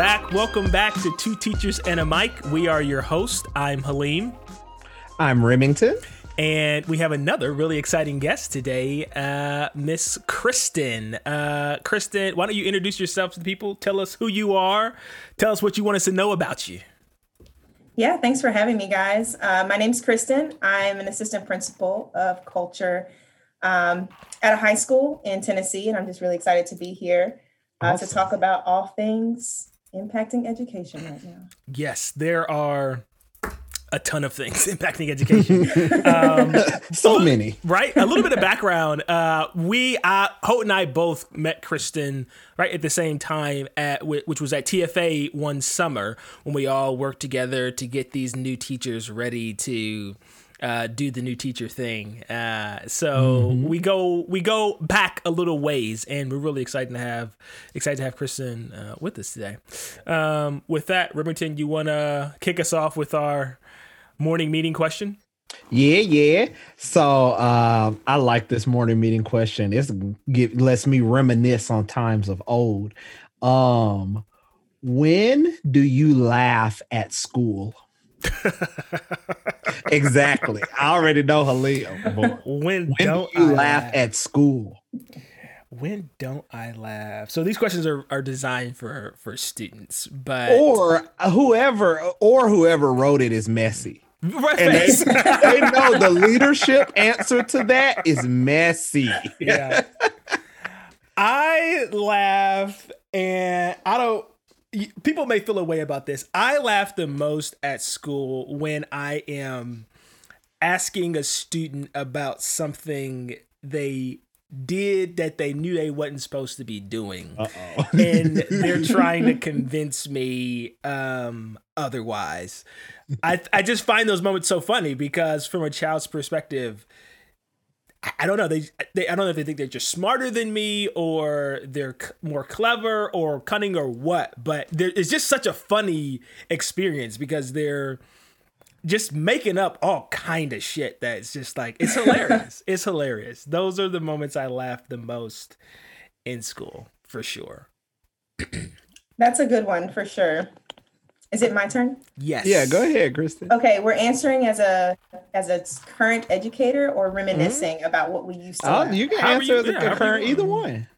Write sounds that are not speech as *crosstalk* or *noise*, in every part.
back. Welcome back to Two Teachers and a Mic. We are your host. I'm Halim. I'm Remington. And we have another really exciting guest today, uh, Miss Kristen. Uh, Kristen, why don't you introduce yourself to the people? Tell us who you are. Tell us what you want us to know about you. Yeah, thanks for having me, guys. Uh, my name's Kristen. I'm an assistant principal of culture um, at a high school in Tennessee, and I'm just really excited to be here uh, awesome. to talk about all things impacting education right now. Yes, there are a ton of things *laughs* impacting education. Um, so many, right? A little bit of background. Uh, we, uh, Holt and I both met Kristen right at the same time at which was at TFA one summer when we all worked together to get these new teachers ready to uh, do the new teacher thing. Uh, so mm-hmm. we go we go back a little ways, and we're really excited to have excited to have Kristen uh, with us today. Um, with that, Remington, you want to kick us off with our morning meeting question? Yeah, yeah. So uh, I like this morning meeting question. It's get lets me reminisce on times of old. Um, when do you laugh at school? *laughs* exactly. I already know Halim. When, when don't do you I laugh, laugh at school? When don't I laugh? So these questions are, are designed for for students, but or whoever or whoever wrote it is messy. Right and they, *laughs* they know the leadership answer to that is messy. Yeah. *laughs* I laugh and I don't people may feel a way about this. I laugh the most at school when I am asking a student about something they did that they knew they wasn't supposed to be doing. And they're *laughs* trying to convince me um otherwise. I i just find those moments so funny because from a child's perspective I don't know. They, they, I don't know if they think they're just smarter than me or they're c- more clever or cunning or what. But it's just such a funny experience because they're just making up all kind of shit that it's just like it's hilarious. *laughs* it's hilarious. Those are the moments I laugh the most in school for sure. *clears throat* That's a good one for sure. Is it my turn? Yes. Yeah, go ahead, Kristen. Okay, we're answering as a as a current educator or reminiscing mm-hmm. about what we used to. Oh, laugh. you can How answer you, the, yeah, current either one.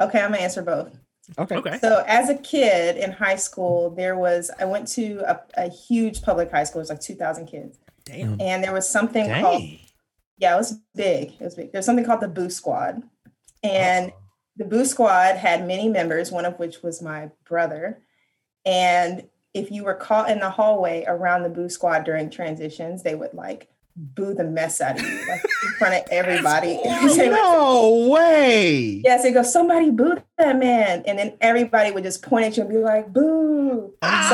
Okay, I'm gonna answer both. Okay. Okay. So as a kid in high school, there was I went to a, a huge public high school. It was like 2,000 kids. Damn. And there was something Dang. called yeah, it was big. It was big. There's something called the Boo Squad, and oh. the Boo Squad had many members. One of which was my brother, and if you were caught in the hallway around the boo squad during transitions, they would like boo the mess out of you, like in front of *laughs* everybody. *laughs* no way. Yes, they go, somebody boo that man. And then everybody would just point at you and be like, boo. Ah,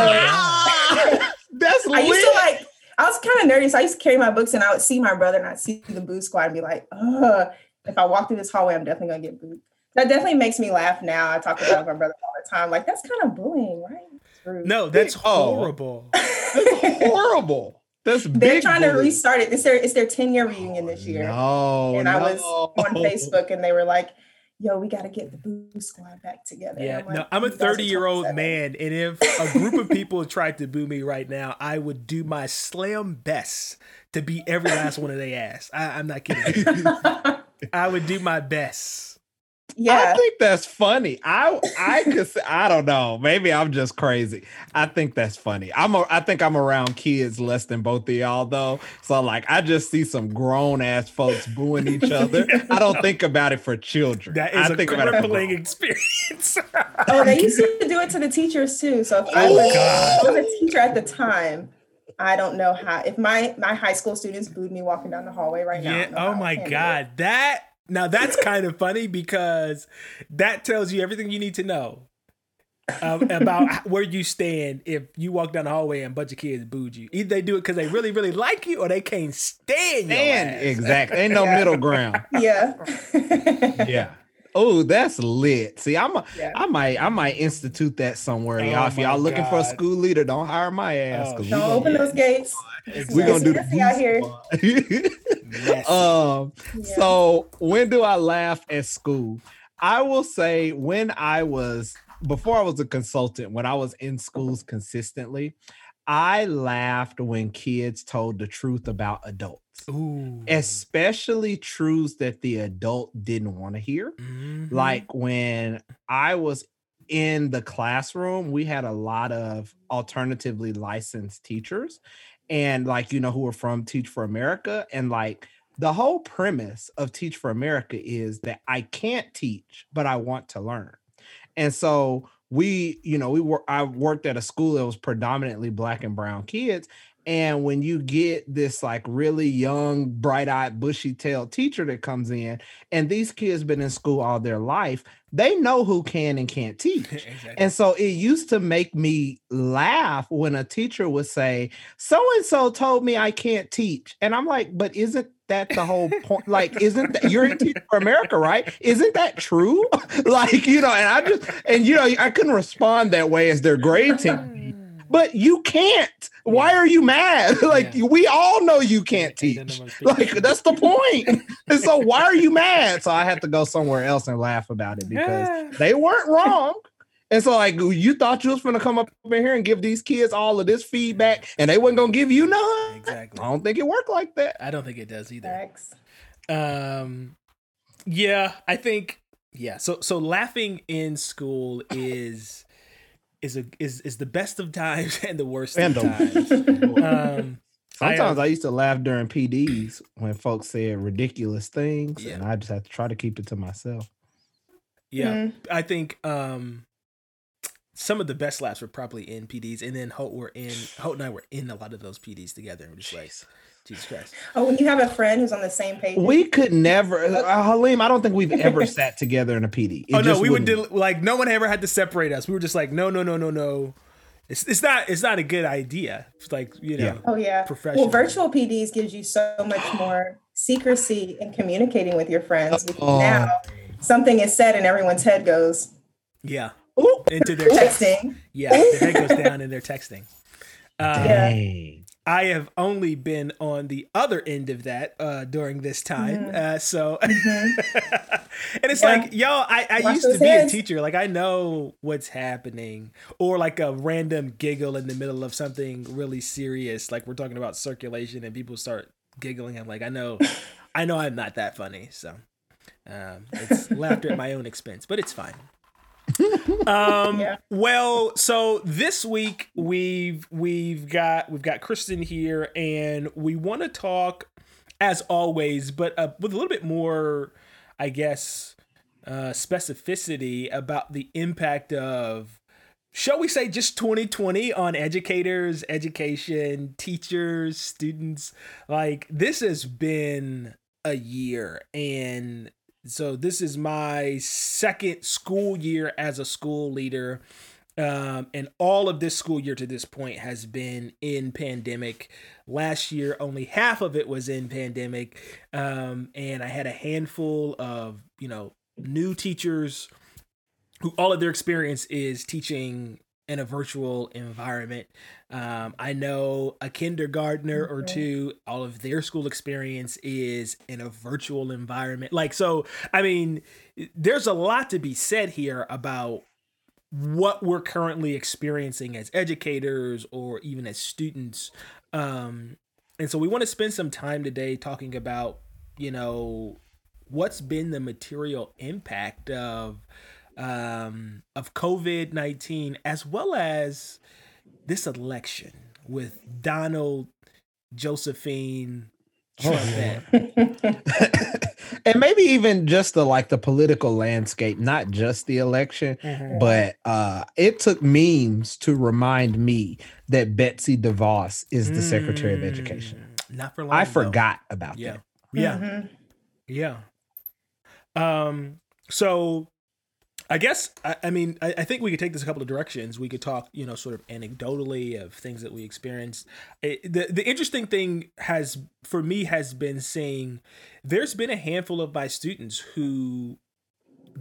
so *laughs* that's. I used to like, I was kind of nerdy. So I used to carry my books and I would see my brother and I'd see the boo squad and be like, ugh, if I walk through this hallway, I'm definitely gonna get booed. That definitely makes me laugh now. I talk about my brother all the time. Like, that's kind of bullying, right? No, that's oh. horrible. *laughs* that's horrible. That's. They're trying bully. to restart it. It's their it's their 10 year reunion this year. Oh, no, and no. I was on Facebook and they were like, yo, we got to get the Boo Squad back together. Yeah, I'm like, no, I'm a 30 year old man, and if a group of people *laughs* tried to boo me right now, I would do my slam best to beat every last one of their ass. I, I'm not kidding. *laughs* I would do my best. Yeah. I think that's funny. I I could say, I don't know. Maybe I'm just crazy. I think that's funny. I'm a, I think I'm around kids less than both of y'all though. So like I just see some grown ass folks booing each *laughs* other. I don't think about it for children. That is I a think crippling experience. oh, they *laughs* used to do it to the teachers too. So if oh, I, was, I was a teacher at the time, I don't know how if my my high school students booed me walking down the hallway right now. Yeah. Oh my god, that now that's kind of funny because that tells you everything you need to know um, about where you stand if you walk down the hallway and a bunch of kids booed you. Either they do it because they really, really like you or they can't stand, stand you. Exactly. Ain't no middle ground. Yeah. yeah. Oh, that's lit. See, I'm a, yeah. I might I might institute that somewhere. Oh y'all. If y'all looking for a school leader, don't hire my ass. Oh, don't open those gates. We're gonna do the out here. *laughs* yes. Um yeah. so when do I laugh at school? I will say when I was before I was a consultant, when I was in schools consistently, I laughed when kids told the truth about adults. Ooh. Especially truths that the adult didn't want to hear. Mhm. Like when I was in the classroom, we had a lot of alternatively licensed teachers and like you know who are from Teach for America and like the whole premise of Teach for America is that I can't teach but I want to learn. And so we, you know, we were I worked at a school that was predominantly black and brown kids and when you get this like really young, bright-eyed, bushy-tailed teacher that comes in, and these kids been in school all their life, they know who can and can't teach. *laughs* exactly. And so it used to make me laugh when a teacher would say, So and so told me I can't teach. And I'm like, But isn't that the whole point? Like, isn't that you're in Teach for America, right? Isn't that true? *laughs* like, you know, and I just, and you know, I couldn't respond that way as their grade team. Hmm. But you can't. Why are you mad? *laughs* like, Yeah. we all know you can't teach. of us people- Like, that's the point. *laughs* and so, why are you mad? So, I had to go somewhere else and laugh about it because Yeah. they weren't wrong. And so, like, you thought you was gonna come up in here and give these kids all of this feedback, and they wasn't gonna give you none. Exactly. I don't think it worked like that. I don't think it does either. Facts. Um, yeah, I think yeah. So so laughing in school is is a is is the best of times *laughs* and the worst And of the- times. *laughs* Um, Sometimes I, I, used to laugh during PDs when folks said ridiculous things, Yeah. and I just had to try to keep it to myself. yeah, Mm. I think um some of the best laughs were probably in PDs, and then Holt were in Holt and I were in a lot of those PDs together. and We're just like Jesus Christ. Oh, when you have a friend who's on the same page. We could never, uh, Halim. I don't think we've ever *laughs* sat together in a PD. It oh no, we would wouldn't- do like no one ever had to separate us. We were just like no no no no no. It's it's not it's not a good idea. It's like you know. Yeah. Oh yeah. professional. Well, virtual PDs gives you so much more secrecy in communicating with your friends because Oh. now something is said and everyone's head goes Yeah. Ooh, Into their texting. Yeah, their head goes down in their texting. *laughs* Uh, Yeah. dang. I have only been on the other end of that uh, during this time. Uh, so, *laughs* and it's Yeah. like, yo, I, I used to be a teacher. Like, I know what's happening. Or like a random giggle in the middle of something really serious. Like, we're talking about circulation and people start giggling. I'm like, I know, *laughs* I know I'm not that funny. So, um, it's laughter at my own expense, but it's fine. Um, Yeah. well, so this week we've we've got we've got Kristen here, and we want to talk as always, but uh, with a little bit more, I guess, uh, specificity about the impact of, shall we say, just 2020 on educators, education, teachers, students. Like this has been a year, and so this is my second school year as a school leader. Um, and all of this school year to this point has been in pandemic. Last year, only half of it was in pandemic. Um, and I had a handful of, you know, new teachers who all of their experience is teaching in a virtual environment. Um, I know a kindergartner or two, all of their school experience is in a virtual environment. Like, so, I mean, there's a lot to be said here about what we're currently experiencing as educators or even as students. Um, and so we want to spend some time today talking about, you know, what's been the material impact of um, of COVID nineteen, as well as this election with Donald, Josephine, Oh, Trumpet. *laughs* and maybe even just the like the political landscape, not just the election, but uh it took memes to remind me that Betsy DeVos is the Secretary of Education. Mm, Not for long. I though. forgot about Yeah. that. Yeah. Mhm. Yeah. Um. So, I guess I, I mean I, I think we could take this a couple of directions. We could talk, you know, sort of anecdotally of things that we experienced. It, the The interesting thing has for me has been seeing there's been a handful of my students who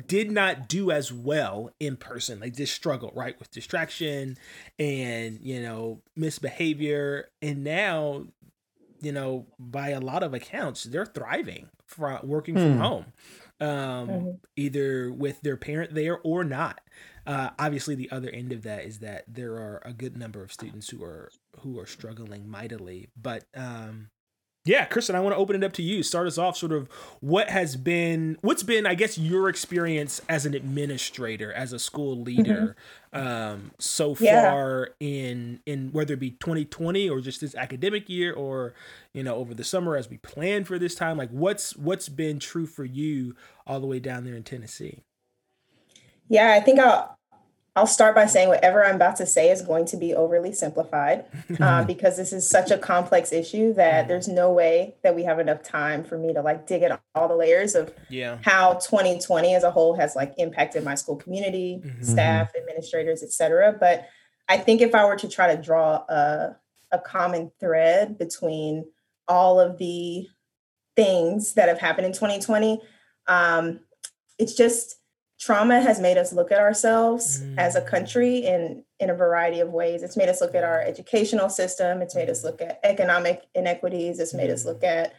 did not do as well in person like just struggle right with distraction and you know misbehavior and now you know by a lot of accounts they're thriving from working from Hmm. home um, mm-hmm. either with their parent there or not. Uh, obviously, the other end of that is that there are a good number of students who are who are struggling mightily. But um, yeah, Kristen, I want to open it up to you. Start us off, sort of what has been, what's been, I guess, your experience as an administrator, as a school leader, mm-hmm. um, so yeah. far in in whether it be 2020 or just this academic year, or you know over the summer as we plan for this time. Like, what's what's been true for you all the way down there in Tennessee? Yeah, I think I'll I'll start by saying whatever I'm about to say is going to be overly simplified *laughs* uh, because this is such a complex issue that there's no way that we have enough time for me to like dig at all the layers of yeah. how 2020 as a whole has like impacted my school community, mm-hmm. staff, administrators, etc. But I think if I were to try to draw a, a common thread between all of the things that have happened in 2020, um, it's just trauma has made us look at ourselves mm. as a mm. country in in a variety of ways it's made us look at our educational system it's made us look at economic inequities it's made mm. us look at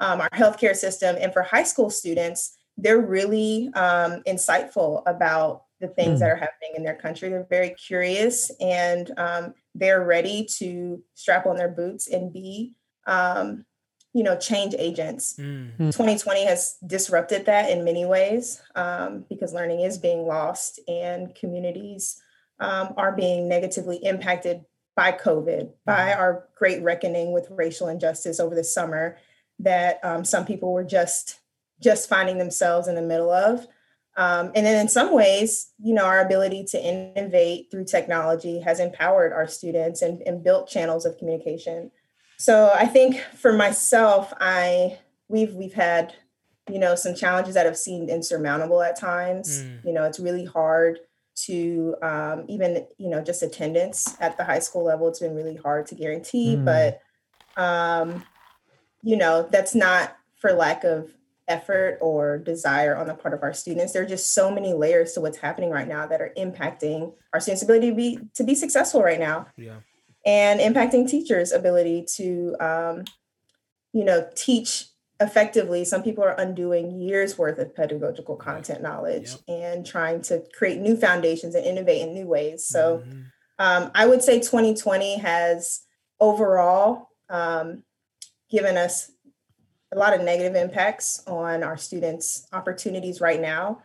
um, our healthcare system and for high school students they're really um, insightful about the things mm. that are happening in their country they're very curious and um, they're ready to strap on their boots and be um, you know change agents mm. 2020 has disrupted that in many ways um, because learning is being lost and communities um, are being negatively impacted by covid by hmm. our great reckoning with racial injustice over the summer that um, some people were just just finding themselves in the middle of um, and then in some ways you know our ability to innovate through technology has empowered our students and, and built channels of communication so I think for myself, I we've we've had you know some challenges that have seemed insurmountable at times. Mm. You know, it's really hard to um, even you know just attendance at the high school level. It's been really hard to guarantee, mm. but um, you know that's not for lack of effort or desire on the part of our students. There are just so many layers to what's happening right now that are impacting our students' ability to be to be successful right now. Yeah and impacting teachers' ability to, um, you know, teach effectively. Some people are undoing years worth of pedagogical content knowledge yep. and trying to create new foundations and innovate in new ways. So mm-hmm. um, I would say 2020 has overall um, given us a lot of negative impacts on our students' opportunities right now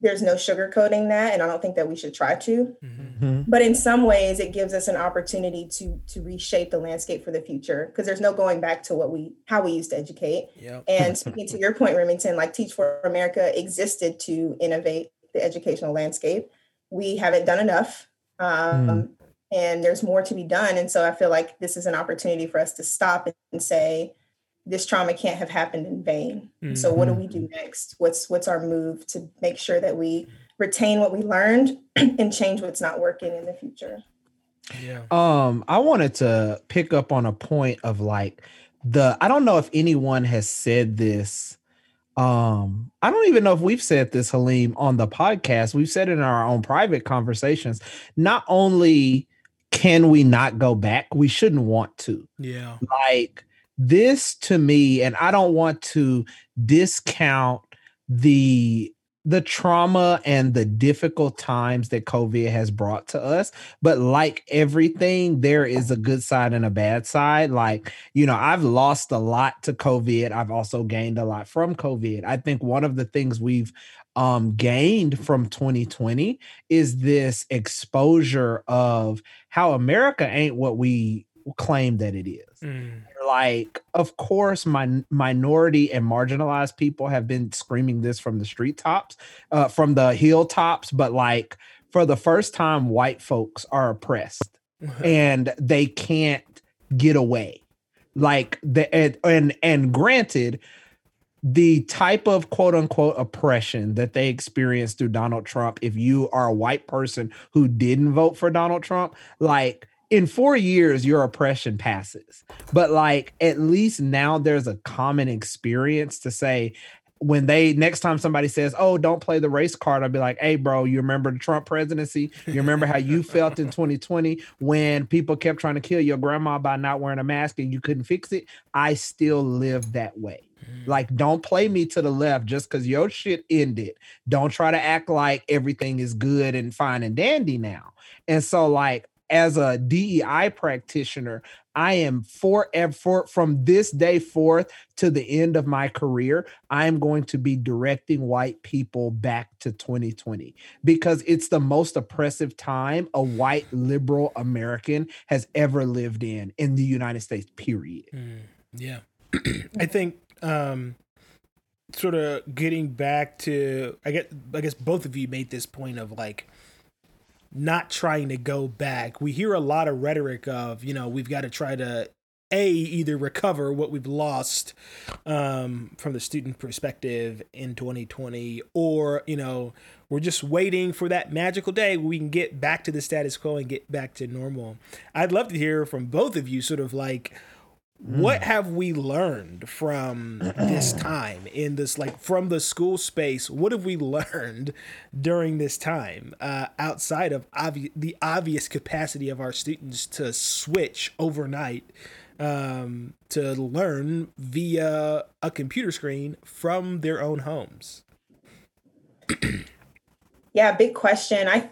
there's no sugarcoating that and i don't think that we should try to mm-hmm. mm-hmm. but in some ways it gives us an opportunity to to reshape the landscape for the future because there's no going back to what we how we used to educate yep. and *laughs* speaking to your point remington like teach for america existed to innovate the educational landscape we haven't done enough um, mm. and there's more to be done and so i feel like this is an opportunity for us to stop and say this trauma can't have happened in vain. Mm-hmm. So what do we do next? What's what's our move to make sure that we retain what we learned *clears throat* and change what's not working in the future? Yeah. Um I wanted to pick up on a point of like the I don't know if anyone has said this um I don't even know if we've said this Halim on the podcast. We've said it in our own private conversations. Not only can we not go back, we shouldn't want to. Yeah. Like this to me and i don't want to discount the the trauma and the difficult times that covid has brought to us but like everything there is a good side and a bad side. Like you know i've lost a lot to covid. I've also gained a lot from covid. I think one of the things we've um gained from 2020 is this exposure of how america ain't what we claim that it is mm. Like of course my minority and marginalized people have been screaming this from the street tops uh, from the hilltops but like for the first time white folks are oppressed *laughs* and they can't get away. Like the and, and and granted the type of quote unquote oppression that they experienced through Donald Trump if you are a white person who didn't vote for Donald Trump like in four years your oppression passes but like at least now there's a common experience to say when they next time somebody says, "Oh, don't play the race card," I'll be like, "Hey, bro, you remember the Trump presidency? You remember how you *laughs* felt in 2020 when people kept trying to kill your grandma by not wearing a mask and you couldn't fix it? I still live that way. Mm. Like, don't play me to the left just because your shit ended. Don't try to act like everything is good and fine and dandy now. And so, like, as a DEI practitioner, I am forever from this day forth to the end of my career. I am going to be directing white people back to 2020 because it's the most oppressive time a white liberal American has ever lived in in the United States. Period. Mm, yeah, I think um, sort of getting back to I get I guess both of you made this point of like not trying to go back. We hear a lot of rhetoric of, you know, we've got to try to a either recover what we've lost um, from the student perspective in 2020 or you know we're just waiting for that magical day where we can get back to the status quo and get back to normal i'd love to hear from both of you sort of like what mm. have we learned from this *clears throat* time in this like from the school space? What have we *laughs* learned during this time uh, outside of obvi- the obvious capacity of our students to switch overnight um, to learn via a computer screen from their own homes? *clears throat* Yeah big question. I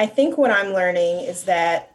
i think what i'm learning is that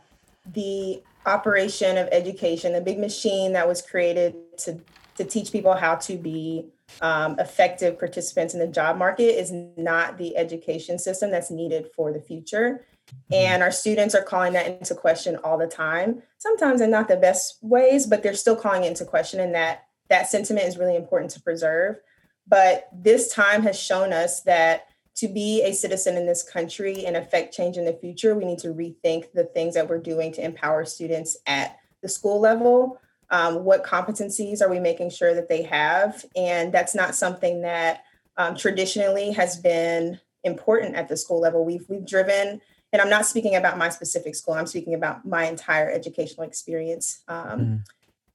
the operation of education, the big machine that was created to, to teach people how to be um, effective participants in the job market is not the education system that's needed for the future. Mm-hmm. And our students are calling that into question all the time, sometimes in not the best ways, but they're still calling it into question. And that that sentiment is really important to preserve. But this time has shown us that to be a citizen in this country and affect change in the future, we need to rethink the things that we're doing to empower students at the school level. Um, what competencies are we making sure that they have? And that's not something that um, traditionally has been important at the school level. We've we've driven, and I'm not speaking about my specific school. I'm speaking about my entire educational experience. Um, mm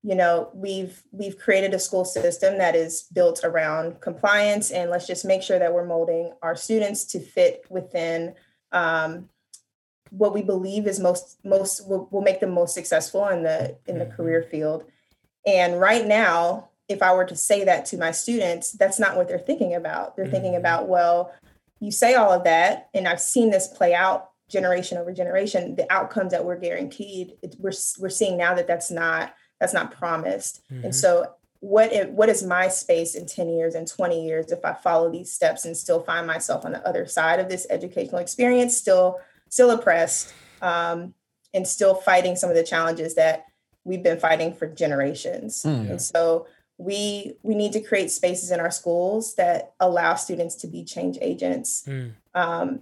you know we've we've created a school system that is built around compliance and let's just make sure that we're molding our students to fit within um, what we believe is most most will, will, make them most successful in the in the career mm-hmm. field and right now if i were to say that to my students that's not what they're thinking about they're mm-hmm. thinking about well you say all of that and i've seen this play out generation over generation the outcomes that we're guaranteed it, we're, we're seeing now that that's not that's not promised. Mm-hmm. And so what if, what is my space in 10 years and 20 years if I follow these steps and still find myself on the other side of this educational experience, still still oppressed, um, and still fighting some of the challenges that we've been fighting for generations. Mm-hmm. And so we we need to create spaces in our schools that allow students to be change agents. Mm. Um,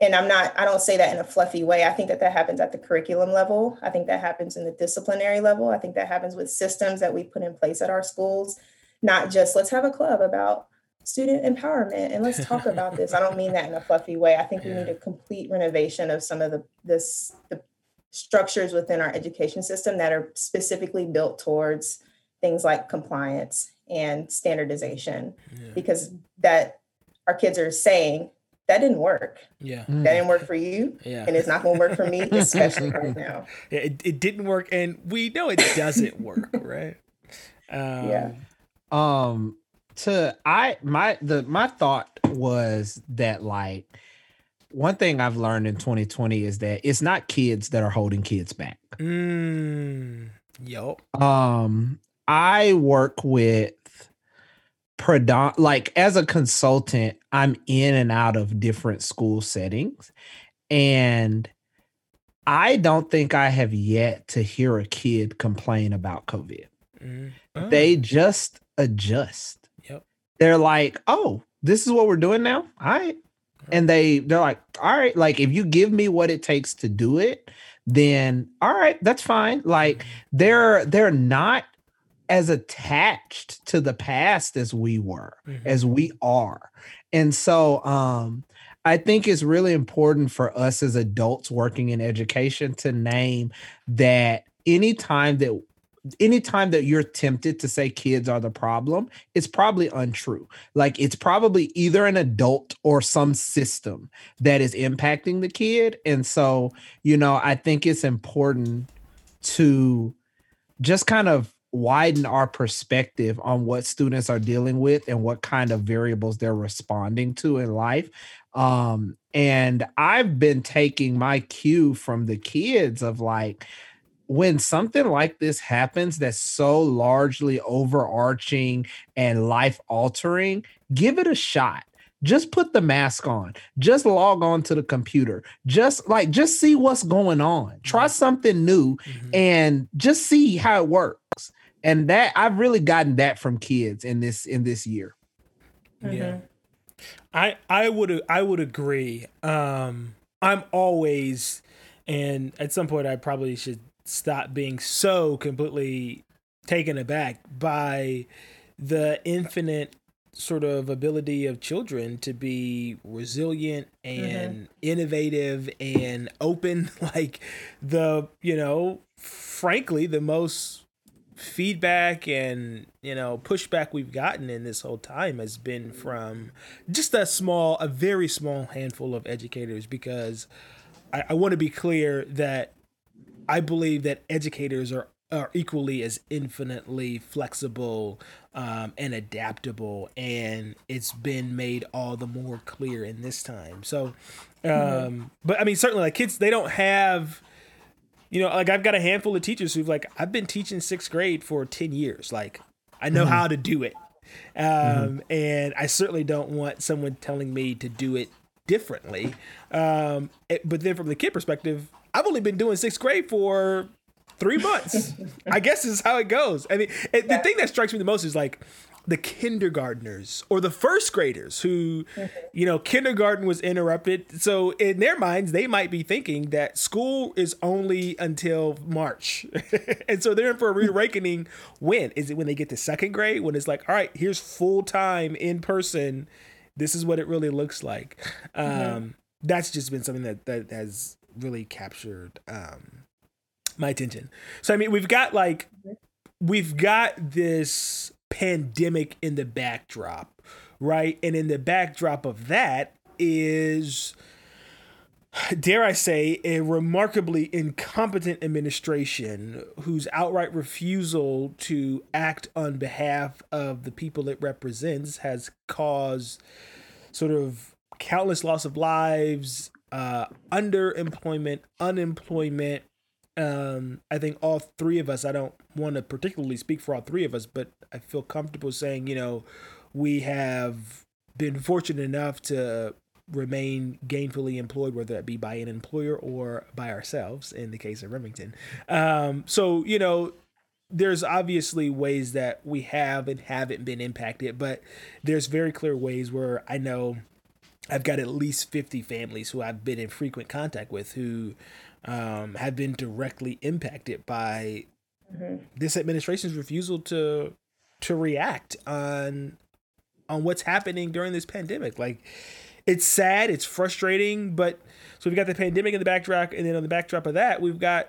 and i'm not i don't say that in a fluffy way. I think that that happens at the curriculum level. I think that happens in the disciplinary level. I think that happens with systems that we put in place at our schools not just let's have a club about student empowerment and let's talk about this. I don't mean that in a fluffy way. I think yeah. we need a complete renovation of some of the this the structures within our education system that are specifically built towards things like compliance and standardization. Yeah. because that our kids are saying that didn't work. Yeah. That didn't work for you. Yeah. And it's not going to work for me, *laughs* especially right now. Yeah, it, it didn't work. And we know it doesn't work, *laughs* right? Um, yeah. Um, to I, my, the, my thought was that like, one thing I've learned in 2020 is that it's not kids that are holding kids back. Mm, yep. Um, I work with predom like as a consultant i'm in and out of different school settings and i don't think i have yet to hear a kid complain about covid mm. oh. they just adjust yep they're like oh this is what we're doing now all right and they they're like all right like if you give me what it takes to do it then all right that's fine like mm-hmm. they're they're not as attached to the past as we were, mm-hmm. as we are. And so um I think it's really important for us as adults working in education to name that anytime that anytime that you're tempted to say kids are the problem, it's probably untrue. Like it's probably either an adult or some system that is impacting the kid. And so, you know, I think it's important to just kind of widen our perspective on what students are dealing with and what kind of variables they're responding to in life. Um, and I've been taking my cue from the kids of like, when something like this happens that's so largely overarching and life altering, give it a shot. Just put the mask on. Just log on to the computer. Just like just see what's going on. Try something new mm-hmm. and just see how it works. And that I've really gotten that from kids in this in this year. Yeah. Mm-hmm. I I would I would agree. Um I'm always and at some point I probably should stop being so completely taken aback by the infinite sort of ability of children to be resilient and mm-hmm. innovative and open *laughs* like the you know frankly the most feedback and you know pushback we've gotten in this whole time has been from just a small a very small handful of educators because I, I want to be clear that I believe that educators are are equally as infinitely flexible um, and adaptable, and it's been made all the more clear in this time. So, um, mm-hmm. but I mean, certainly, like kids, they don't have, you know, like I've got a handful of teachers who've like I've been teaching sixth grade for ten years. Like I know mm-hmm. how to do it, um, mm-hmm. and I certainly don't want someone telling me to do it differently. Um, it, but then from the kid perspective, I've only been doing sixth grade for three months. I guess is how it goes. I mean, it, the thing that strikes me the most is like the kindergartners or the first graders who, you know, kindergarten was interrupted. So in their minds, they might be thinking that school is only until March. *laughs* and so they're in for a reawakening when? Is it when they get to second grade? When it's like, all right, here's full time in person. This is what it really looks like. Mm-hmm. Um, that's just been something that, that has really captured um, my attention. So I mean, we've got like we've got this pandemic in the backdrop, right? And in the backdrop of that is dare I say, a remarkably incompetent administration whose outright refusal to act on behalf of the people it represents has caused sort of countless loss of lives, uh, underemployment, unemployment. Um, I think all three of us, I don't want to particularly speak for all three of us, but I feel comfortable saying, you know, we have been fortunate enough to remain gainfully employed, whether that be by an employer or by ourselves in the case of Remington. Um, so, you know, there's obviously ways that we have and haven't been impacted, but there's very clear ways where I know I've got at least 50 families who I've been in frequent contact with who um, have been directly impacted by mm-hmm. this administration's refusal to to react on on what's happening during this pandemic. Like it's sad, it's frustrating, but so we've got the pandemic in the backdrop, and then on the backdrop of that, we've got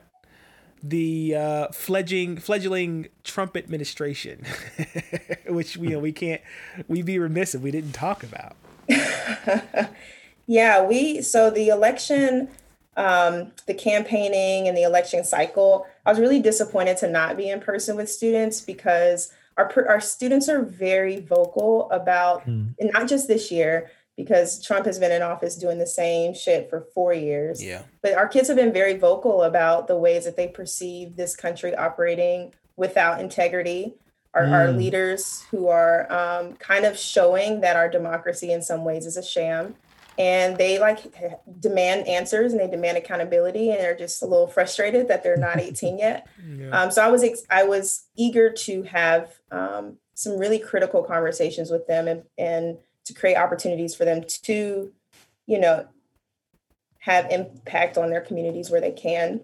the uh, fledging fledgling Trump administration, *laughs* which you know we can't we'd be remiss if we didn't talk about. *laughs* yeah, we so the election, um, the campaigning and the election cycle. I was really disappointed to not be in person with students because our our students are very vocal about, hmm. and not just this year, because Trump has been in office doing the same shit for four years. Yeah. But our kids have been very vocal about the ways that they perceive this country operating without integrity, our, mm. our leaders who are um, kind of showing that our democracy in some ways is a sham and they like demand answers and they demand accountability and they're just a little frustrated that they're not *laughs* 18 yet yeah. um, so i was ex- i was eager to have um, some really critical conversations with them and, and to create opportunities for them to you know have impact on their communities where they can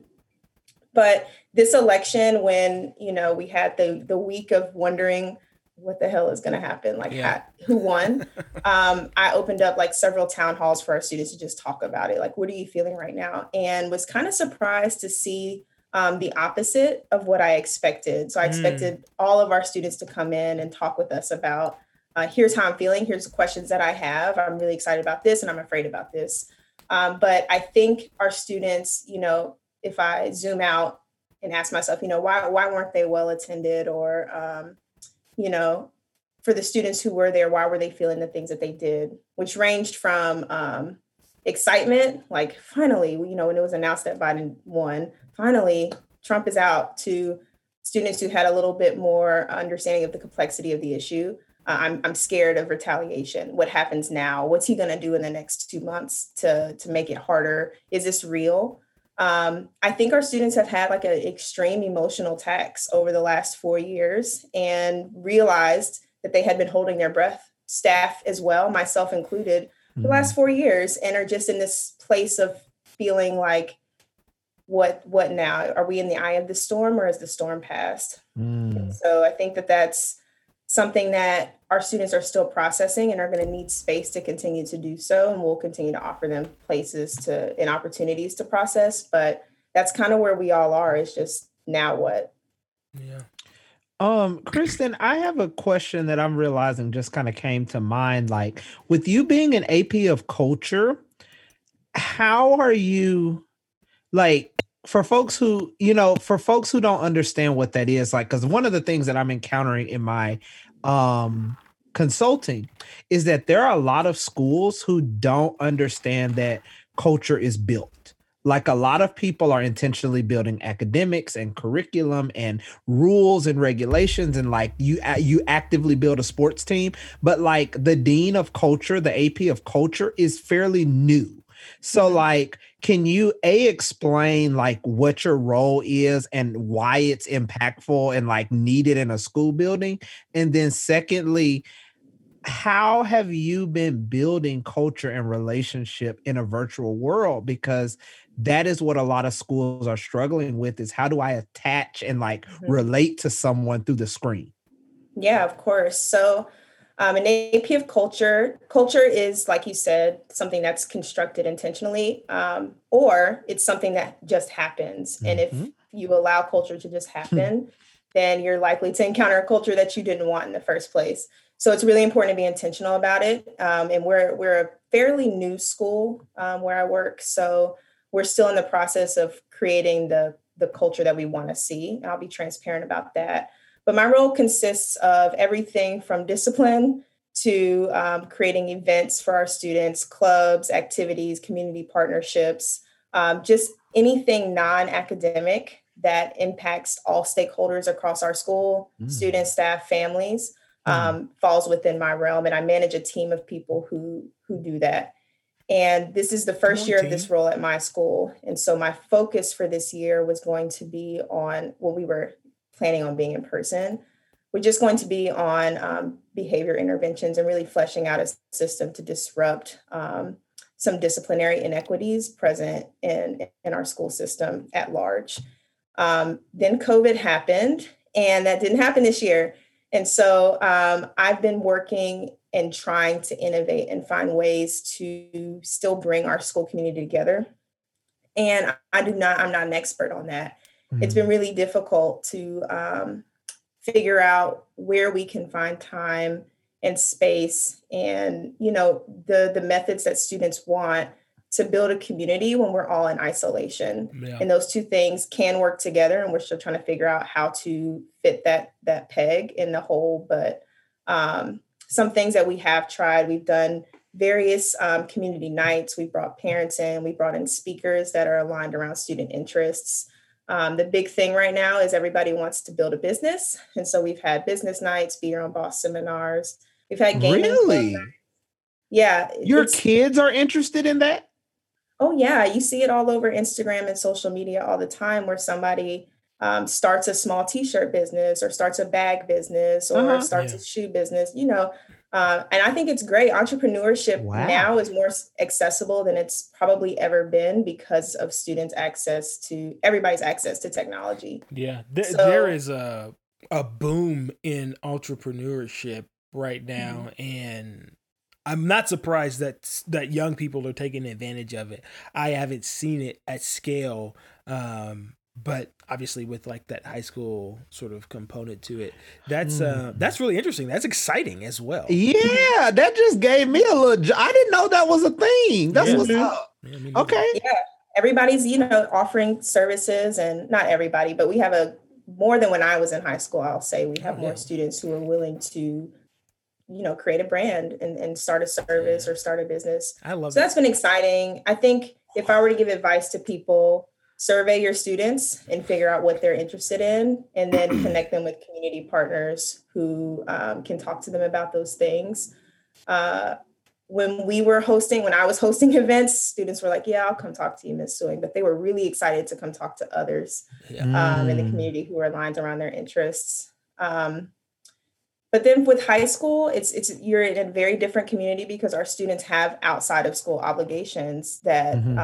but this election, when you know we had the the week of wondering what the hell is going to happen, like yeah. who won, *laughs* um, I opened up like several town halls for our students to just talk about it. Like, what are you feeling right now? And was kind of surprised to see um, the opposite of what I expected. So I expected mm. all of our students to come in and talk with us about uh, here's how I'm feeling, here's the questions that I have. I'm really excited about this and I'm afraid about this. Um, but I think our students, you know, if I zoom out and ask myself, you know, why why weren't they well attended, or um, you know, for the students who were there, why were they feeling the things that they did, which ranged from um, excitement, like finally, you know, when it was announced that Biden won, finally Trump is out, to students who had a little bit more understanding of the complexity of the issue. Uh, I'm, I'm scared of retaliation. What happens now? What's he going to do in the next two months to, to make it harder? Is this real? Um, I think our students have had like an extreme emotional tax over the last four years and realized that they had been holding their breath, staff as well, myself included, mm-hmm. the last four years, and are just in this place of feeling like, what what now? Are we in the eye of the storm, or is the storm passed? Mm. So I think that that's something that our students are still processing and are going to need space to continue to do so and we'll continue to offer them places to and opportunities to process but that's kind of where we all are is just now what? Yeah. Um kristen i have a question that i'm realizing just kind of came to mind like with you being an ap of culture how are you like for folks who you know for folks who don't understand what that is like because one of the things that i'm encountering in my um consulting is that there are a lot of schools who don't understand that culture is built. Like a lot of people are intentionally building academics and curriculum and rules and regulations and like you you actively build a sports team but like the dean of culture the ap of culture is fairly new so mm-hmm. like can you a explain like what your role is and why it's impactful and like needed in a school building? And then secondly, how have you been building culture and relationship in a virtual world because that is what a lot of schools are struggling with is how do i attach and like mm-hmm. relate to someone through the screen yeah of course so um, an AP of culture, culture is, like you said, something that's constructed intentionally, um, or it's something that just happens. Mm-hmm. And if mm-hmm. you allow culture to just hmm. happen, then you're likely to encounter a culture that you didn't want in the first place. So it's really important to be intentional about it. Um, and we're we're a fairly new school um, where I work, so we're still in the process of creating the the culture that we want to see. I'll be transparent about that. But my role consists of everything from discipline to um, creating events for our students, clubs, activities, community partnerships, um, just anything non academic that impacts all stakeholders across our school, mm. students, staff, families. Mm. Um, falls within my realm and i manage a team of people who who do that and this is the first year of this role at my school and so my focus for this year was going to be on when we were planning on being in person. We're just going to be on um, behavior interventions and really fleshing out a system to disrupt um, some disciplinary inequities present in, in our school system at large. Um, then COVID happened, and that didn't happen this year. And so um, I've been working and trying to innovate and find ways to still bring our school community together. And I do not, I'm not an expert on that mm-hmm. it's been really difficult to um, figure out where we can find time and space and you know the the methods that students want to build a community when we're all in isolation yeah. and those two things can work together and we're still trying to figure out how to fit that that peg in the hole but um, some things that we have tried we've done various um, community nights we brought parents in we brought in speakers that are aligned around student interests um, the big thing right now is everybody wants to build a business. And so we've had business nights, be your own boss seminars. We've had gaming. Really? Yeah. Your kids are interested in that? Oh, yeah. You see it all over Instagram and social media all the time where somebody um, starts a small t shirt business or starts a bag business or uh-huh. starts yeah. a shoe business. You know, uh, and I think it's great. Entrepreneurship wow. now is more accessible than it's probably ever been because of students' access to everybody's access to technology. Yeah, there, so, there is a a boom in entrepreneurship right now, mm-hmm. and I'm not surprised that that young people are taking advantage of it. I haven't seen it at scale um, but obviously with like that high school sort of component to it, that's uh, that's really interesting. That's exciting as well. Yeah, that just gave me a little. i didn't know that was a thing. That's Yeah. what's up. Yeah, me neither. Okay. everybody's you know offering services and not everybody but we have a more than when i was in high school i'll say we have Oh, more yeah. students who are willing to you know create a brand and, and start a service or start a business I love so that. that's been exciting i think if i were to give advice to people survey your students and figure out what they're interested in and then *clears throat* connect them with community partners who um, can talk to them about those things uh, when we were hosting, when I was hosting *laughs* events, students were like, "Yeah, I'll come talk to you, Miss Suing," but they were really excited to come talk to others Yeah. um, in the Mm. community who are aligned around their interests. Um, but then with high school, it's it's you're in a very different community because our students have outside of school obligations that Mhm.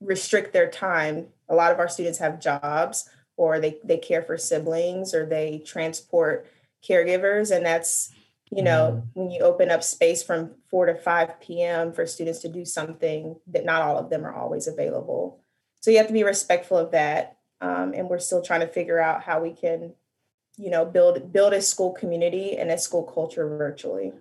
Restrict their time. A lot of our students have jobs, or they they care for siblings, or they transport caregivers, and that's you know when you open up space from 4 to 5 p.m for students to do something that not all of them are always available. So you have to be respectful of that. Um, and we're still trying to figure out how we can you know build build a school community and a school culture virtually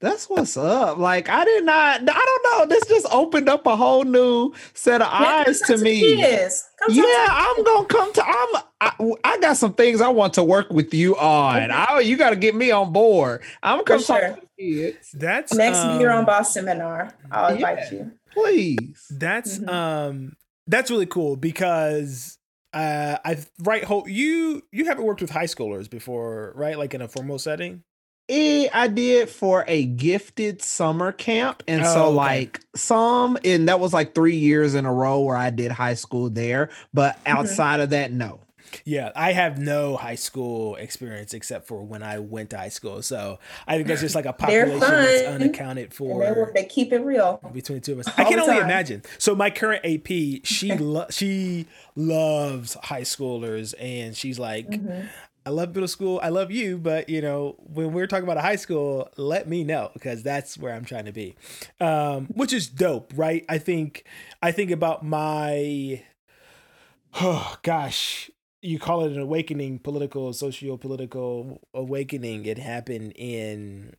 That's what's up. Like I did not. I don't know. This just opened up a whole new set of Yeah, eyes to me. kids. Come Yeah, to I'm gonna come to. I'm. I, I got some things I want to work with you on. I, you got to get me on board. I'm gonna come For talk to kids, That's next um, year on boss seminar i'll invite yeah. you please. That's Mhm. um that's really cool because uh I right hope you you haven't worked with high schoolers before, right? Like in a formal setting. Eh, I did for a gifted summer camp. And Oh, so, okay. like, some, and that was like three years in a row where I did high school there. But Mm-hmm. outside of that, no. Yeah, I have no high school experience except for when I went to high school. So I think that's just like a population that's unaccounted for. they, they keep it real between the two of us. All I can only time. imagine. So my current AP, she *laughs* lo- she loves high schoolers, and she's like, Mhm. "I love middle school. I love you, but you know, when we're talking about a high school, let me know because that's where I'm trying to be." Um, which is dope, right? I think I think about my, oh *sighs* gosh. You call it an awakening, political, socio-political awakening. It happened in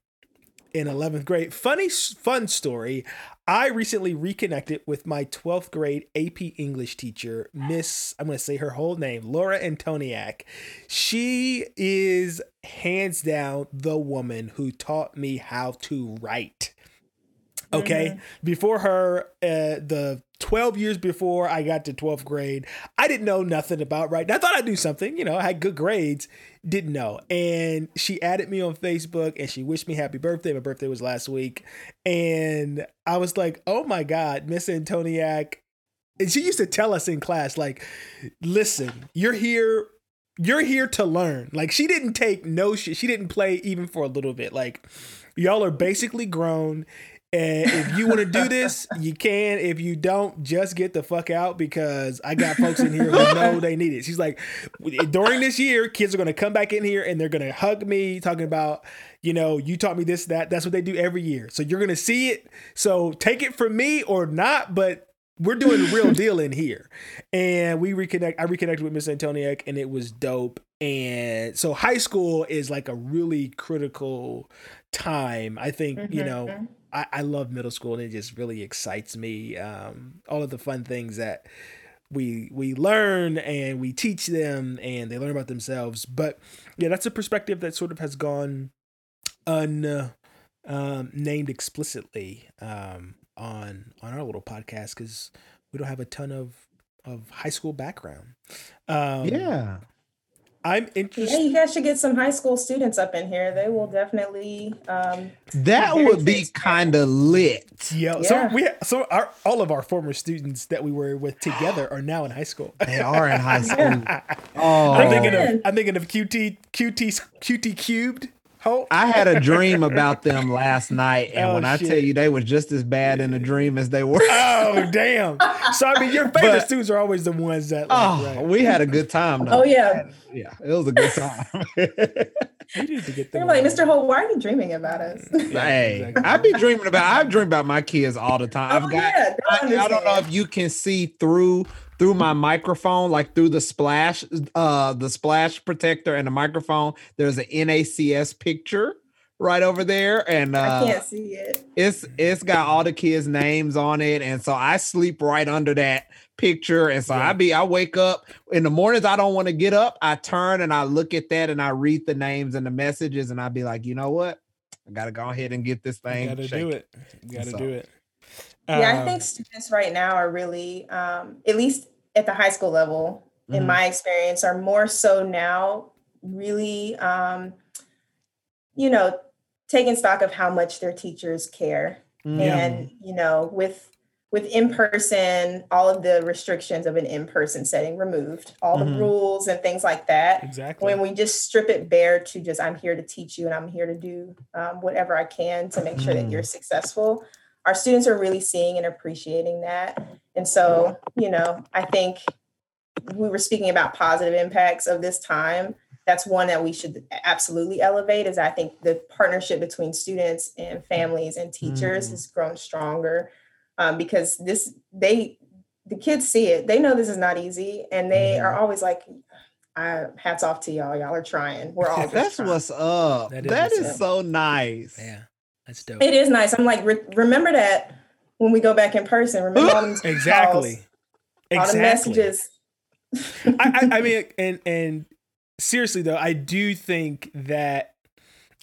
in 11th grade. Funny, fun story. I recently reconnected with my 12th grade AP English teacher, Miss, I'm going to say her whole name, Laura Antoniak. She is hands down the woman who taught me how to write. Okay. Before her, uh, the 12 years before I got to 12th grade, I didn't know nothing about writing. I thought I knew something, you know, I had good grades, didn't know. And she added me on Facebook and she wished me happy birthday. My birthday was last week. And I was like, oh my God, Miss Antoniak. And she used to tell us in class, like, listen, you're here. You're here to learn. Like she didn't take no shit. She didn't play even for a little bit. Like y'all are basically grown. And if you want to do this, you can. If you don't, just get the fuck out because I got folks in here who know they need it. She's like, during this year, kids are going to come back in here and they're going to hug me, talking about, you know, you taught me this, that. That's what they do every year. So you're going to see it. So take it from me or not, but we're doing the real deal in here. And we reconnect. I reconnected with Miss Antoniak and it was dope. And so high school is like a really critical time. I think, you know, Mhm. I, I love middle school and it just really excites me. Um, all of the fun things that we we learn and we teach them and they learn about themselves. But yeah, that's a perspective that sort of has gone un uh, um, named explicitly um, on on our little podcast because we don't have a ton of of high school background. Um, yeah. I'm Yeah, interested. you guys should get some high school students up in here. They will definitely. Um, That would be kind of lit. Yeah, so we so our all of our former students that we were with together are now in high school. They are in high *laughs* school. Yeah. Oh, I'm thinking of I'm thinking of QT QT QT cubed. Hope. I had a dream about them last night, and Oh, when I shit. tell you they were just as bad in the dream as they were. Oh *laughs* damn! So I mean, your favorite But- students are always the ones that. Like, Oh, right. we had a good time. Though. oh yeah, yeah, it was a good time. *laughs* we need to get them. they're like. Mr. Holt, why are you dreaming about us? hey, exactly. I be dreaming about. I dream about my kids all the time. oh I've got. yeah, I, I don't know if you can see through through my microphone, like through the splash, uh, the splash protector and the microphone, there's an NACS picture right over there, and uh, I can't see it. it's it's got all the kids' names on it, and so I sleep right under that picture, and so Yeah. I be I wake up in the mornings. I don't want to get up. I turn and I look at that, and I read the names and the messages, and I be like, you know what? I gotta go ahead and get this thing. You gotta do it. You gotta So- do it. yeah, I Um, think students right now are really, um, at least at the high school level, in Mhm. my experience, are more so now really, um, you know, taking stock of how much their teachers care. Mhm. And, you know, with with in person, all of the restrictions of an in person setting removed, all the rules and things like that. exactly. When we just strip it bare to just, I'm here to teach you and I'm here to do um, whatever I can to make sure that you're successful. Our students are really seeing and appreciating that. And so, you know, I think we were speaking about positive impacts of this time. That's one that we should absolutely elevate. Is I think the partnership between students and families and teachers Mhm. has grown stronger um, because this they the kids see it. They know this is not easy, and they are always like, I, "Hats off to y'all. Y'all are trying. We're all *laughs* That's trying." what's up. That that is is, what's up. so nice. yeah, that's dope. It is nice. I'm like, re- remember that when we go back in person. Remember all these *laughs* exactly. calls, all the messages. I, I, I *laughs* mean, and and seriously though, I do think that,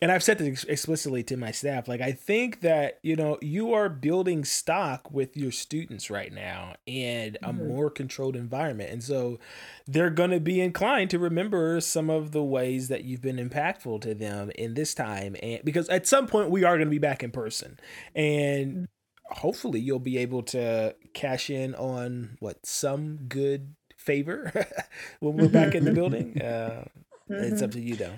and I've said this ex- explicitly to my staff. Like, I think that you know you are building stock with your students right now in a Mhm. more controlled environment, and so they're going to be inclined to remember some of the ways that you've been impactful to them in this time, and because at some point we are going to be back in person, and hopefully you'll be able to cash in on what some good favor *laughs* when we're back in the building. *laughs* Uh, It's Mhm. up to you though.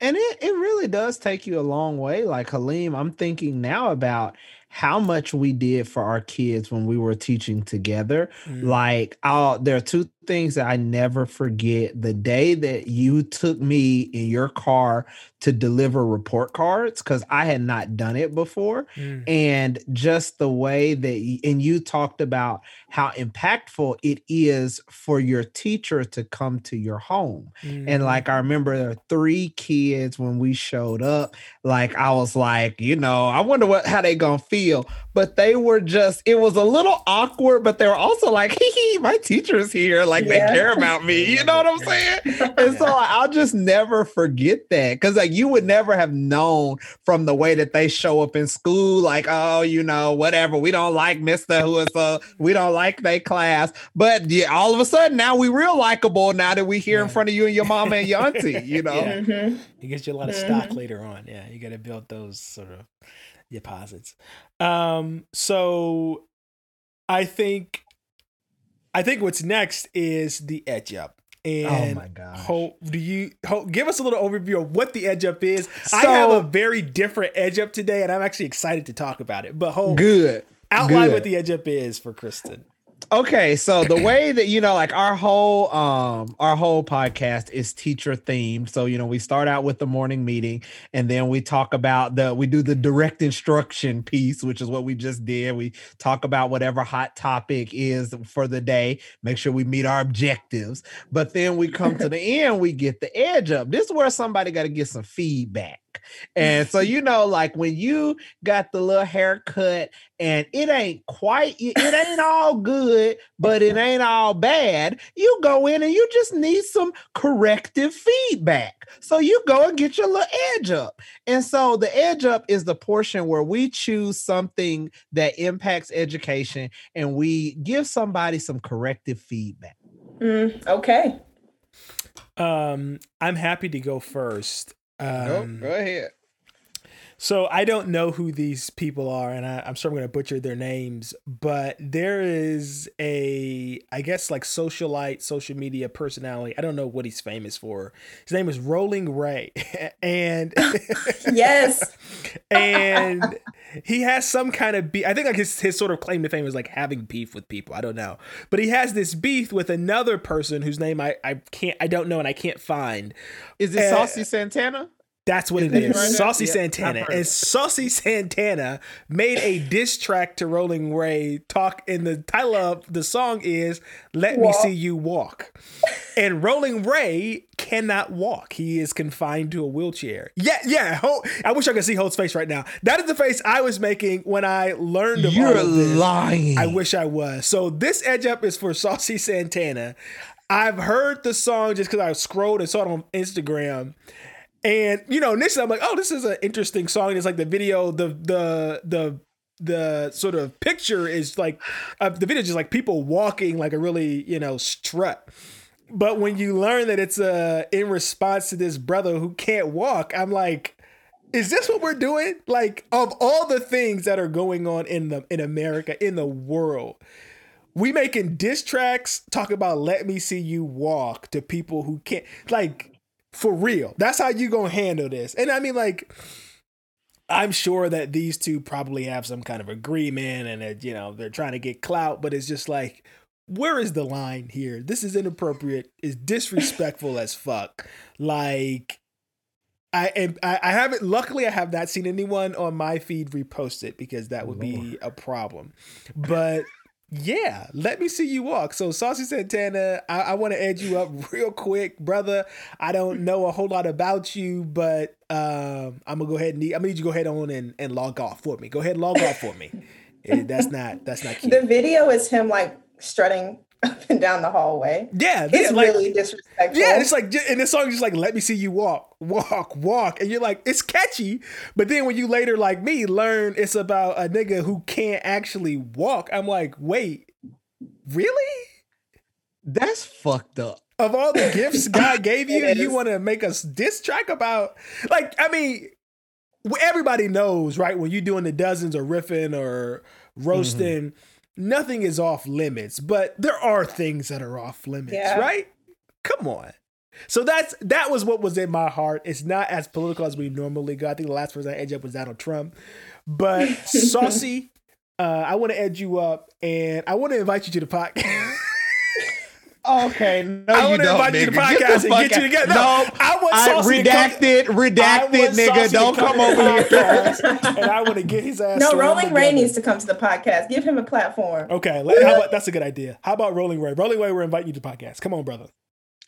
And it, it really does take you a long way. Like Halim, I'm thinking now about how much we did for our kids when we were teaching together. Mm. Like, I'll, there are two things that I never forget. The day that you took me in your car to deliver report cards, because I had not done it before. Mm. And just the way that, and you talked about how impactful it is for your teacher to come to your home. Mm. And like I remember there were three kids when we showed up. Like I was like, you know, I wonder what how they gonna feel. But they were just, it was a little awkward, but they were also like, *laughs* hee hee, my teacher's here. Like Yeah. they care about me. You know what I'm saying? And so like, *laughs* I'll just never forget that. Cause like you would never have known from the way that they show up in school, like, oh, you know, whatever. We don't like Mr. Who is uh we don't like their class. But yeah, all of a sudden now we real likable now that we here in front of you and your mama and your auntie, you *laughs* know. Yeah. Mhm. It gets you a lot of stock Mhm. later on. Yeah, you got to build those sort of deposits. Um, so I think, I think what's next is the edge up. And oh my gosh. Hope, do you Hope, give us a little overview of what the edge up is? I have a very different edge up today, and I'm actually excited to talk about it. But Hope, Good. outline good. what the edge up is for Kristen. Okay, so the way that you know, like our whole um our whole podcast is teacher themed. So you know, we start out with the morning meeting, and then we talk about the we do the direct instruction piece, which is what we just did. We talk about whatever hot topic is for the day, make sure we meet our objectives. But then we come to the *laughs* end, we get the edge up. This is where somebody got to get some feedback. And so *laughs* you know, like when you got the little haircut and it ain't quite it it ain't all good but it ain't all bad you go in and you just need some corrective feedback so you go and get your little edge up and so the edge up is the portion where we choose something that impacts education and we give somebody some corrective feedback Mm, okay. Um, I'm happy to go first. Um, nope, go ahead So I don't know who these people are, and I, I'm sure I'm going to butcher their names, but there is a, I guess, like socialite, social media personality. I don't know what he's famous for. His name is Rolling Ray, *laughs* and *laughs* Yes. *laughs* and he has some kind of beef. I think like his his sort of claim to fame is like having beef with people. I don't know, but he has this beef with another person whose name I I can't I don't know and I can't find. is it Uh, saucy santana That's what it is. Have you is. heard that? Saucy Yeah, Santana. And. Saucy Santana made a diss track to Rolling Ray talk and the title of the song is Let Me See You Walk. And Rolling Ray cannot walk. He is confined to a wheelchair. Yeah, yeah. Ho- I wish I could see Holt's face right now. That is the face I was making when I learned of You're of this. lying. I wish I was. So this edge up is for Saucy Santana. I've heard the song just because I scrolled and saw it on Instagram. And you know, initially I'm like, oh, this is an interesting song. It's like the video, the the the the sort of picture is like uh, the video is just like people walking like a really you know strut. But when you learn that it's uh in response to this brother who can't walk, I'm like, is this what we're doing? Like of all the things that are going on in the in America, in the world, we making diss tracks talk about let me see you walk to people who can't like for real. That's how you gonna handle this. And I mean like I'm sure that these two probably have some kind of agreement and that, you know, they're trying to get clout, but it's just like, where is the line here? This is inappropriate. It's disrespectful as fuck. Like, I am. I, I haven't. Luckily, I have not seen anyone on my feed repost it because that would be a problem. But yeah, let me see you walk. So, Saucy Santana, I, I want to edge you up *laughs* real quick, brother. I don't know a whole lot about you, but um, I'm gonna go ahead and need, I'm gonna need you to go ahead on and, and log off for me. Go ahead, and log off for me. *laughs* That's not that's not cute. The video is him like strutting up and down the hallway. yeah, It's like, really disrespectful. Yeah, it's like, and the song is just like, let me see you walk, walk, walk. And you're like, it's catchy. But then when you later, like me, learn it's about a nigga who can't actually walk, I'm like, wait, really? That's fucked up. Of all the gifts *laughs* God gave you, It you want to make us diss track about, like, I mean, everybody knows, right? When you're doing the dozens or riffing or mm-hmm. roasting, nothing is off limits, but there are things that are off limits, Yeah. right? Come on. So that's that was what was in my heart. It's not as political as we normally go. I think the last person I edge up was Donald Trump, but *laughs* saucy. Uh, I want to edge you up, and I want to invite you to the podcast. *laughs* Okay, no, I you wanna don't. invite you to the podcast and the fuck get you together. No, No, I want I Saucy to come- redacted, I redacted, want nigga. Don't come over here. and I want to get his ass. no, Rolling Ray needs to come to the podcast. Give him a platform. Okay, let- how about that's a good idea. How about Rolling Ray? Rolling Ray, we're inviting you to the podcast. Come on, brother.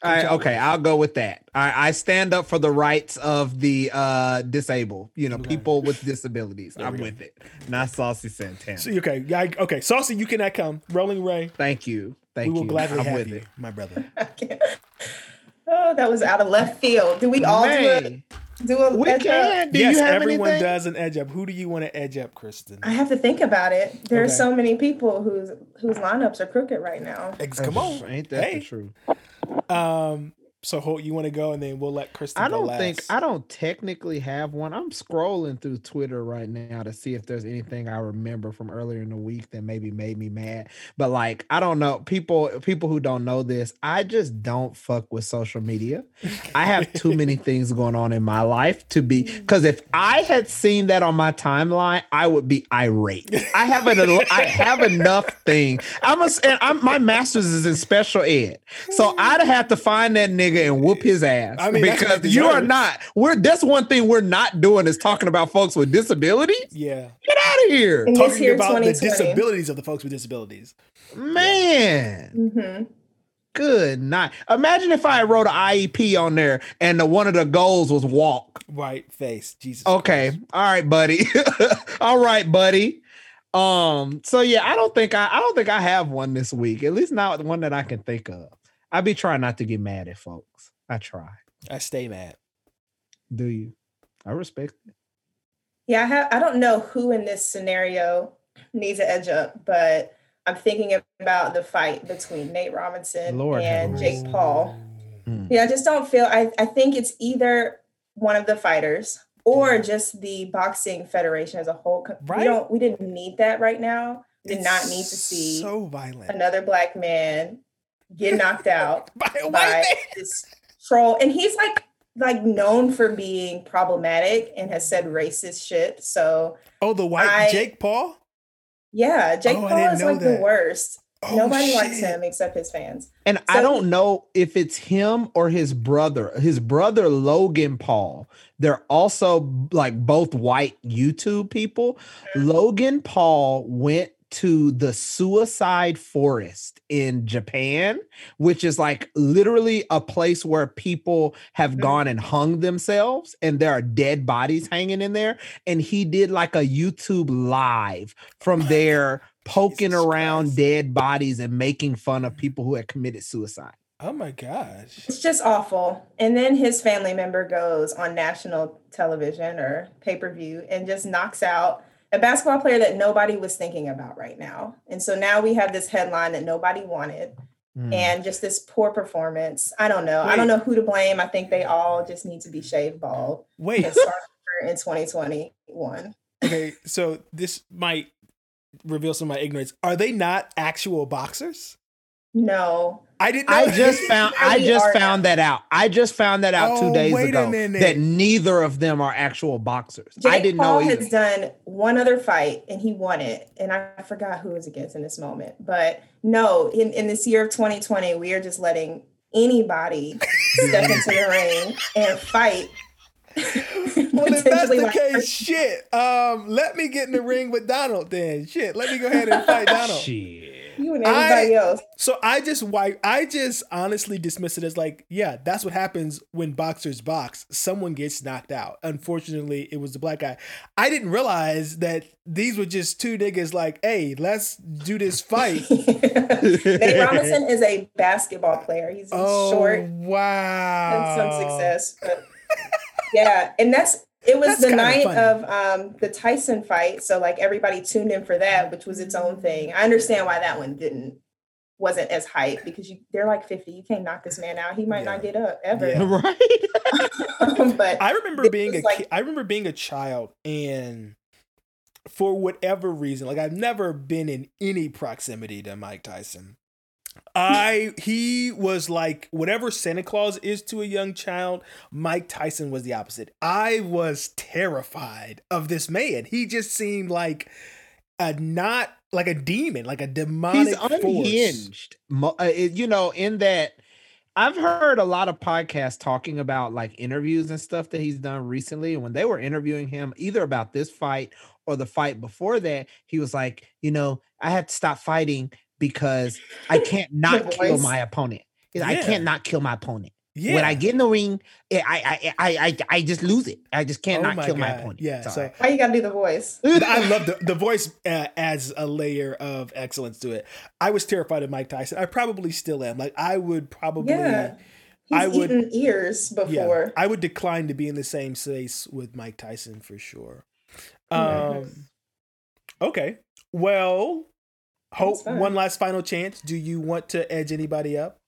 All right, okay, I'll go with that. I, I stand up for the rights of the uh disabled, you know, Okay. people with disabilities. There I'm go. with it. Not Saucy Santana. So, okay, yeah, I- okay. Saucy, you cannot come. Rolling Ray, Thank you. Thank we will you. gladly I'm have with you, it. my brother. *laughs* oh, that was out of left field. Do we all do a do a we edge up? can. Do yes, you have everyone anything? does an edge up. Who do you want to edge up, Kristen? I have to think about it. There Okay. are so many people whose whose lineups are crooked right now. Ex- Come on, Ain't that Hey. the truth? Um, so Holt, you want to go, and then we'll let Kristen. I don't last. think I don't technically have one. I'm scrolling through Twitter right now to see if there's anything I remember from earlier in the week that maybe made me mad. But like, I don't know. People people who don't know this, I just don't fuck with social media. I have too *laughs* many things going on in my life to be mm. because if I had seen that on my timeline, I would be irate. I have an I have enough thing. I'm a and I'm my master's is in special ed. So mm. I'd have to find that nigga and whoop his ass. I mean, because you are not. We're that's one thing we're not doing is talking about folks with disabilities. Yeah, Get out of here, In this talking year, about the disabilities of the folks with disabilities. man. hmm Good night. Imagine if I wrote an IEP on there and the, one of the goals was walk. Right face, Jesus. Okay. All right, buddy. *laughs* All right, buddy. Um, so yeah, I don't think I I don't think I have one this week. At least not one that I can think of. I be trying not to get mad at folks. I try. I stay mad. Do you? I respect it. Yeah, I have. I don't know who in this scenario needs an edge up, but I'm thinking about the fight between Nate Robinson Lord and. Jake Paul. Hmm. Yeah, I just don't feel. I I think it's either one of the fighters or Yeah. just the boxing federation as a whole. Right. We don't. We didn't need that right now. Did It's not need to see so violent another black man get knocked out *laughs* by a white by this troll and he's like like known for being problematic and has said racist shit so Oh, the white I- Jake Paul. yeah jake Oh, paul is like that. the worst Oh, Nobody likes him except his fans. And I don't he- know if it's him or his brother. His brother Logan Paul. They're also like both white YouTube people. Mm-hmm. Logan Paul went to the suicide forest in Japan, which is like literally a place where people have Mm. gone and hung themselves and there are dead bodies hanging in there. And he did like a YouTube live from *sighs* there, poking Jesus around Christ. dead bodies and making fun of people who had committed suicide. Oh my gosh. It's just awful. And then his family member goes on national television or pay per view and just knocks out a basketball player that nobody was thinking about right now. And so now we have this headline that nobody wanted Mm. and just this poor performance. I don't know. I don't know who to blame. I think they all just need to be shaved bald Wait. in 2021. Okay, so this might reveal some of my ignorance. Are they not actual boxers? No. I didn't know. I just found I just are found that out. I just found that out Oh, two days ago that neither of them are actual boxers. Jake I didn't Paul know either. has done one other fight and he won it. And I forgot who was against in this moment. But no, in, in this year of 2020, we are just letting anybody *laughs* step into the ring and fight. *laughs* well, if that's Potentially the case, shit. Um, let me get in the ring with Donald then. Shit, let me go ahead and fight *laughs* Donald. Shit. You and everybody I- else. So I just why I just honestly dismiss it as like, yeah, that's what happens when boxers box. Someone gets knocked out. Unfortunately, it was the black guy. I didn't realize that these were just two niggas like, hey, let's do this *laughs* fight. Nate Robinson is a basketball player. He's oh short wow. and some success. But yeah, and that's it was That's the night funny. of um the Tyson fight. So like everybody tuned in for that, which was its own thing. I understand why that one didn't wasn't as hype because you they're like 50. You can't knock this man out. He might not get up ever. Yeah. *laughs* right. *laughs* but I remember being a like- kid, I remember being a child and for whatever reason, like I've never been in any proximity to Mike Tyson. I he was like whatever Santa Claus is to a young child, Mike Tyson was the opposite. I was terrified of this man. He just seemed like a not like a demon, like a demonic He's unhinged. Mo- uh, you know, in that I've heard a lot of podcasts talking about like interviews and stuff that he's done recently. And when they were interviewing him, either about this fight or the fight before that, he was like, you know, I have to stop fighting because I can't not kill my opponent. He's Yeah. I can't not kill my opponent. Yeah. When I get in the ring, I I I I, I just lose it. I just can't Oh not my kill my opponent. Yeah, It's so- why you gotta do the voice? *laughs* I love the the voice uh, adds a layer of excellence to it. I was terrified of Mike Tyson. I probably still am. Like I would probably Yeah. He's I would- eaten ears yeah, before. I would decline to be in the same space with Mike Tyson for sure. Um okay. Well, hope one last final chance. Do you want to edge anybody up?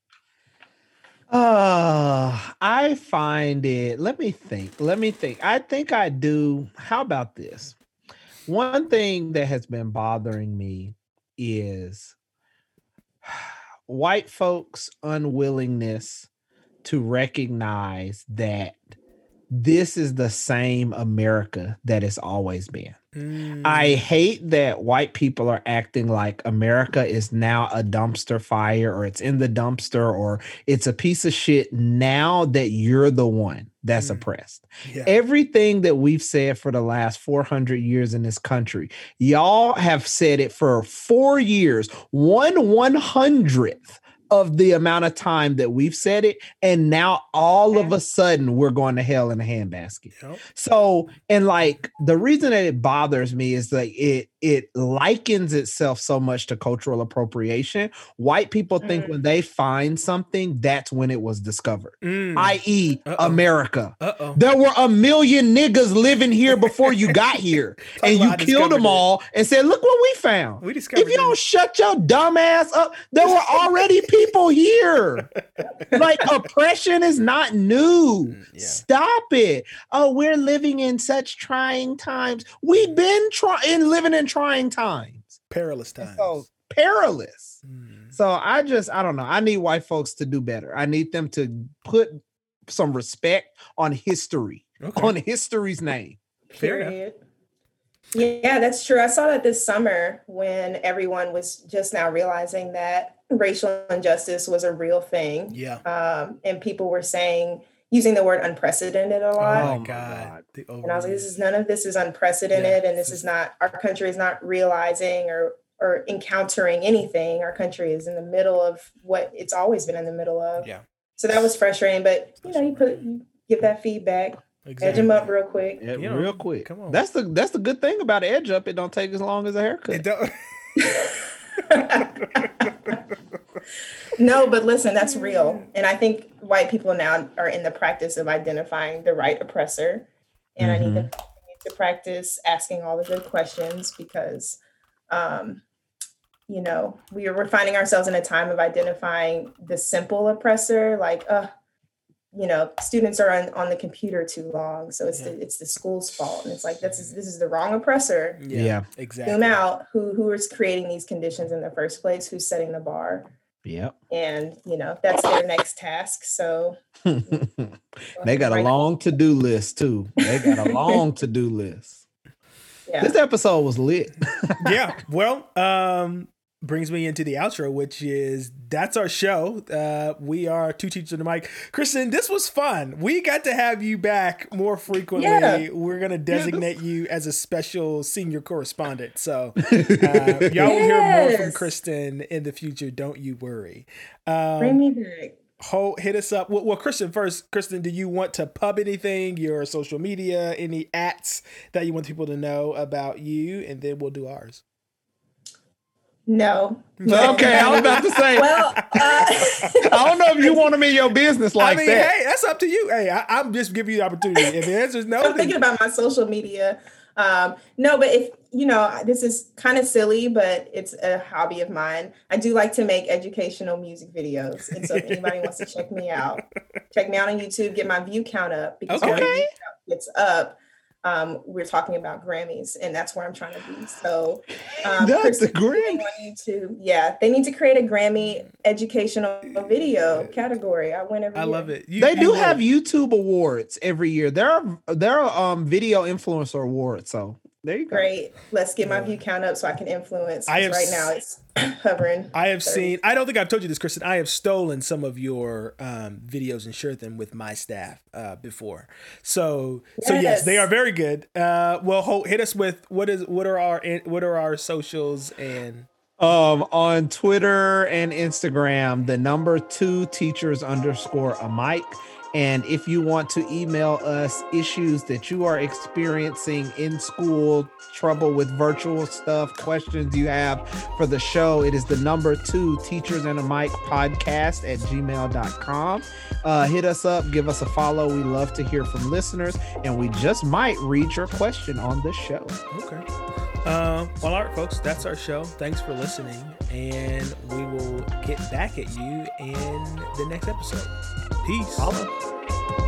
Uh, I find it. Let me think. Let me think. I think I do. How about this? One thing that has been bothering me is *sighs* white folks' unwillingness to recognize that this is the same America that it's always been. Mm, I hate that white people are acting like America is now a dumpster fire or it's in the dumpster or it's a piece of shit now that you're the one that's Mm. oppressed. yeah. Everything that we've said for the last 400 years in this country, y'all have said it for four years, one one hundredth of the amount of time that we've said it. And now all of a sudden we're going to hell in a handbasket. Yep. So, and like the reason that it bothers me is like it it likens itself so much to cultural appropriation. White people think Mm. when they find something, that's when it was discovered, Mm. i.e., Uh-oh. America. Uh-oh. There were a million niggas living here before you got *laughs* here, and you I killed them discovered it. all and said, "Look what we found." We discovered If you don't shut your dumb ass up, there were already *laughs* people here. Like oppression is not new. Mm, yeah. Stop it. Oh, we're living in such trying times. We've been trying living in trying times. perilous times. So perilous. Mm. So I just I don't know. I need white folks to do better. I need them to put some respect on history, Okay. on history's name. Fair enough. Period. Yeah, that's true. I saw that this summer when everyone was just now realizing that racial injustice was a real thing. Yeah. Um, and people were saying, using the word unprecedented a lot. Oh, my God. God. And I was like, this is none of this is unprecedented, and this is not our country is not realizing or or encountering anything. Our country is in the middle of what it's always been in the middle of. Yeah. So that was frustrating, but you know, you put you give that feedback, edge them up real quick. Yeah, You know, real quick. come on. That's the that's the good thing about edge up. It don't take as long as a haircut. It don't- *laughs* *laughs* no, but listen, that's real. And I think white people now are in the practice of identifying the right oppressor. And I need to continue to practice asking all the good questions because, um, you know, we are, we're finding ourselves in a time of identifying the simple oppressor, like, uh, you know, students are on, on the computer too long, so it's the it's the school's fault, and it's like this is this is the wrong oppressor. yeah, Yeah. exactly. Zoom out. Who who is creating these conditions in the first place? Who's setting the bar? Yep. and you know that's their next task so *laughs* they got a long to do list too. They got a long *laughs* to do list. yeah This episode was lit. *laughs* yeah. Well, um, brings me into the outro, which is that's our show. Uh, we are two teachers on the mic. Kristen, this was fun. We got to have you back more frequently. Yeah. We're gonna designate you as a special senior correspondent. So uh, *laughs* y'all will hear more from Kristen in the future. Don't you worry. bring Um, me back ho- hit us up. Well, well, Kristen, first, Kristen, do you want to pub anything? Your social media, any ats that you want people to know about you, and then we'll do ours. No okay, I was about to say. well uh, *laughs* I don't know if you want them in your business *laughs* like I mean, that. hey, that's up to you. Hey, I, I'm just giving you the opportunity. If the answer is no, *laughs* i'm thinking about my social media um no but if you know this is kind of silly but it's a hobby of mine i do like to make educational music videos and so if anybody wants to check me out check me out on youtube get my view count up because when Okay. count gets up um, we're talking about Grammys, and that's where I'm trying to be. So, um, That's the Kristen, Grammy. on YouTube. Yeah, they need to create a Grammy educational video category. I win every I year. love it. You- They do have YouTube awards every year. There are there are um video influencer awards. So there you go. Great. Let's get my Yeah. view count up so I can influence. I 'cause have right now it's *clears throat* hovering. I have 30. seen. I don't think I've told you this, Kristen. I have stolen some of your um, videos and shared them with my staff uh, before. So, so yes, Yes. they are very good. Uh, well, ho- hit us with what is what are our what are our socials and Um on Twitter and Instagram, the number two teachers underscore a mic. And if you want to email us issues that you are experiencing in school, trouble with virtual stuff, questions you have for the show, it is the number two teachers and a mic podcast at gmail.com. Uh, hit us up, give us a follow. We love to hear from listeners, and we just might read your question on the show. okay. Uh, well, all right, folks, that's our show. Thanks for listening, and we will get back at you in the next episode. Peace.